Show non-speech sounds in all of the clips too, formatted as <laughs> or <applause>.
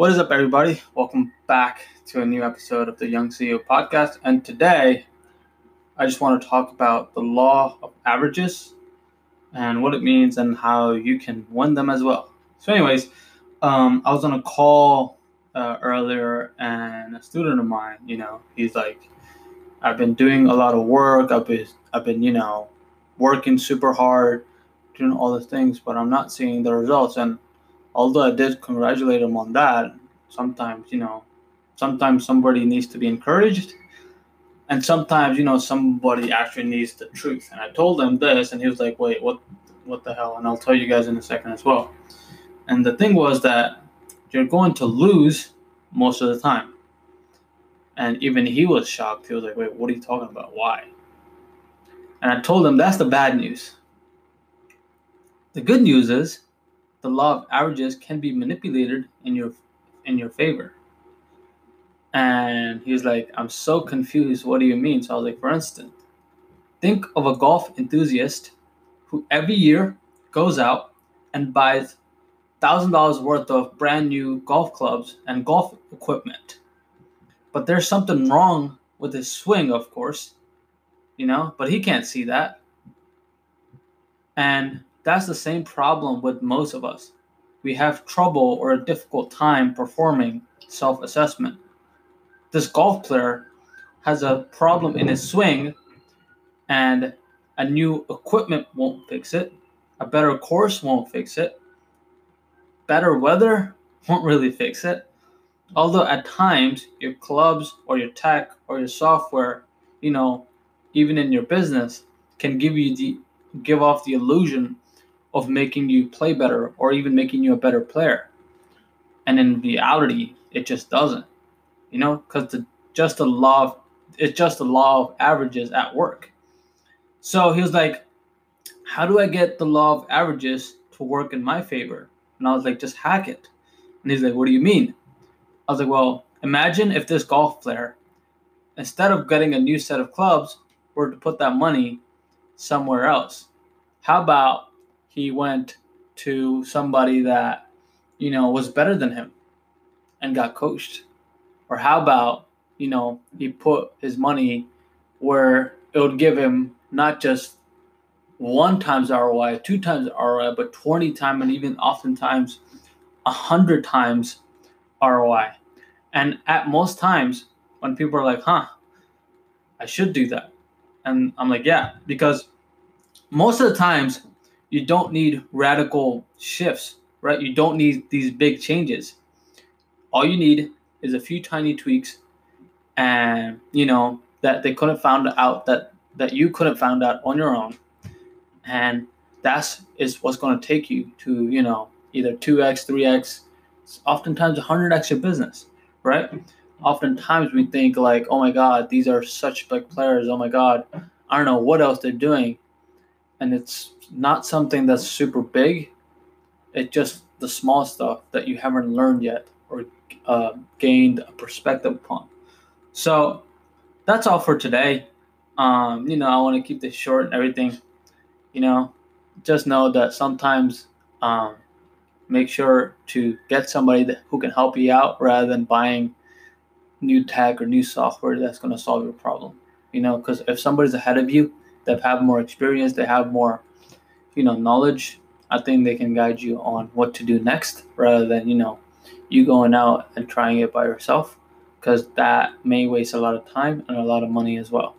What is up, everybody? Welcome back to a new episode of the Young CEO podcast. And today, I just want to talk about the law of averages and what it means and how you can win them as well. So, anyways, um, I was on a call uh, earlier, and a student of mine, you know, he's like, I've been doing a lot of work. I've been, I've been, you know, working super hard, doing all the things, but I'm not seeing the results. And although I did congratulate him on that, sometimes, you know, sometimes somebody needs to be encouraged. And sometimes, you know, somebody actually needs the truth. And I told him this, and he was like, wait, what, what the hell? And I'll tell you guys in a second as well. And the thing was that you're going to lose most of the time. And even he was shocked. He was like, wait, what are you talking about? Why? And I told him that's the bad news. The good news is the law of averages can be manipulated in your in your favor. And he was like, I'm so confused. What do you mean? So I was like, for instance, think of a golf enthusiast who every year goes out and buys thousand dollars worth of brand new golf clubs and golf equipment. But there's something wrong with his swing, of course, you know, but he can't see that. And that's the same problem with most of us. We have trouble or a difficult time performing self assessment. This golf player has a problem in his swing, and a new equipment won't fix it, a better course won't fix it, better weather <laughs> won't really fix it. Although at times your clubs or your tech or your software, you know, even in your business, can give you the give off the illusion of making you play better or even making you a better player. And in reality, it just doesn't. You know, because the just the law of it's just the law of averages at work. So he was like, How do I get the law of averages to work in my favor? And I was like, just hack it. And he's like, What do you mean? I was like, Well, imagine if this golf player, instead of getting a new set of clubs, were to put that money somewhere else. How about he went to somebody that, you know, was better than him and got coached? Or how about, you know, he put his money where it would give him not just one times ROI, two times ROI, but 20 times and even oftentimes 100 times ROI. And at most times, when people are like, huh, I should do that. And I'm like, yeah, because most of the times you don't need radical shifts, right? You don't need these big changes. All you need is a few tiny tweaks and you know that they couldn't found out that that you couldn't found out on your own. And that's is what's going to take you to, you know, either 2x, 3x, oftentimes 100x your business, right? Oftentimes we think like, oh my God, these are such big players. Oh my God, I don't know what else they're doing. And it's not something that's super big. It's just the small stuff that you haven't learned yet or uh, gained a perspective upon. So that's all for today. Um, you know, I want to keep this short and everything. You know, just know that sometimes um, make sure to get somebody that, who can help you out rather than buying new tech or new software that's going to solve your problem. You know, because if somebody's ahead of you, they have more experience, they have more you know knowledge i think they can guide you on what to do next rather than you know you going out and trying it by yourself because that may waste a lot of time and a lot of money as well.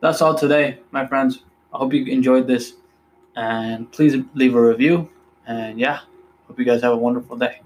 That's all today my friends. I hope you enjoyed this and please leave a review. And yeah hope you guys have a wonderful day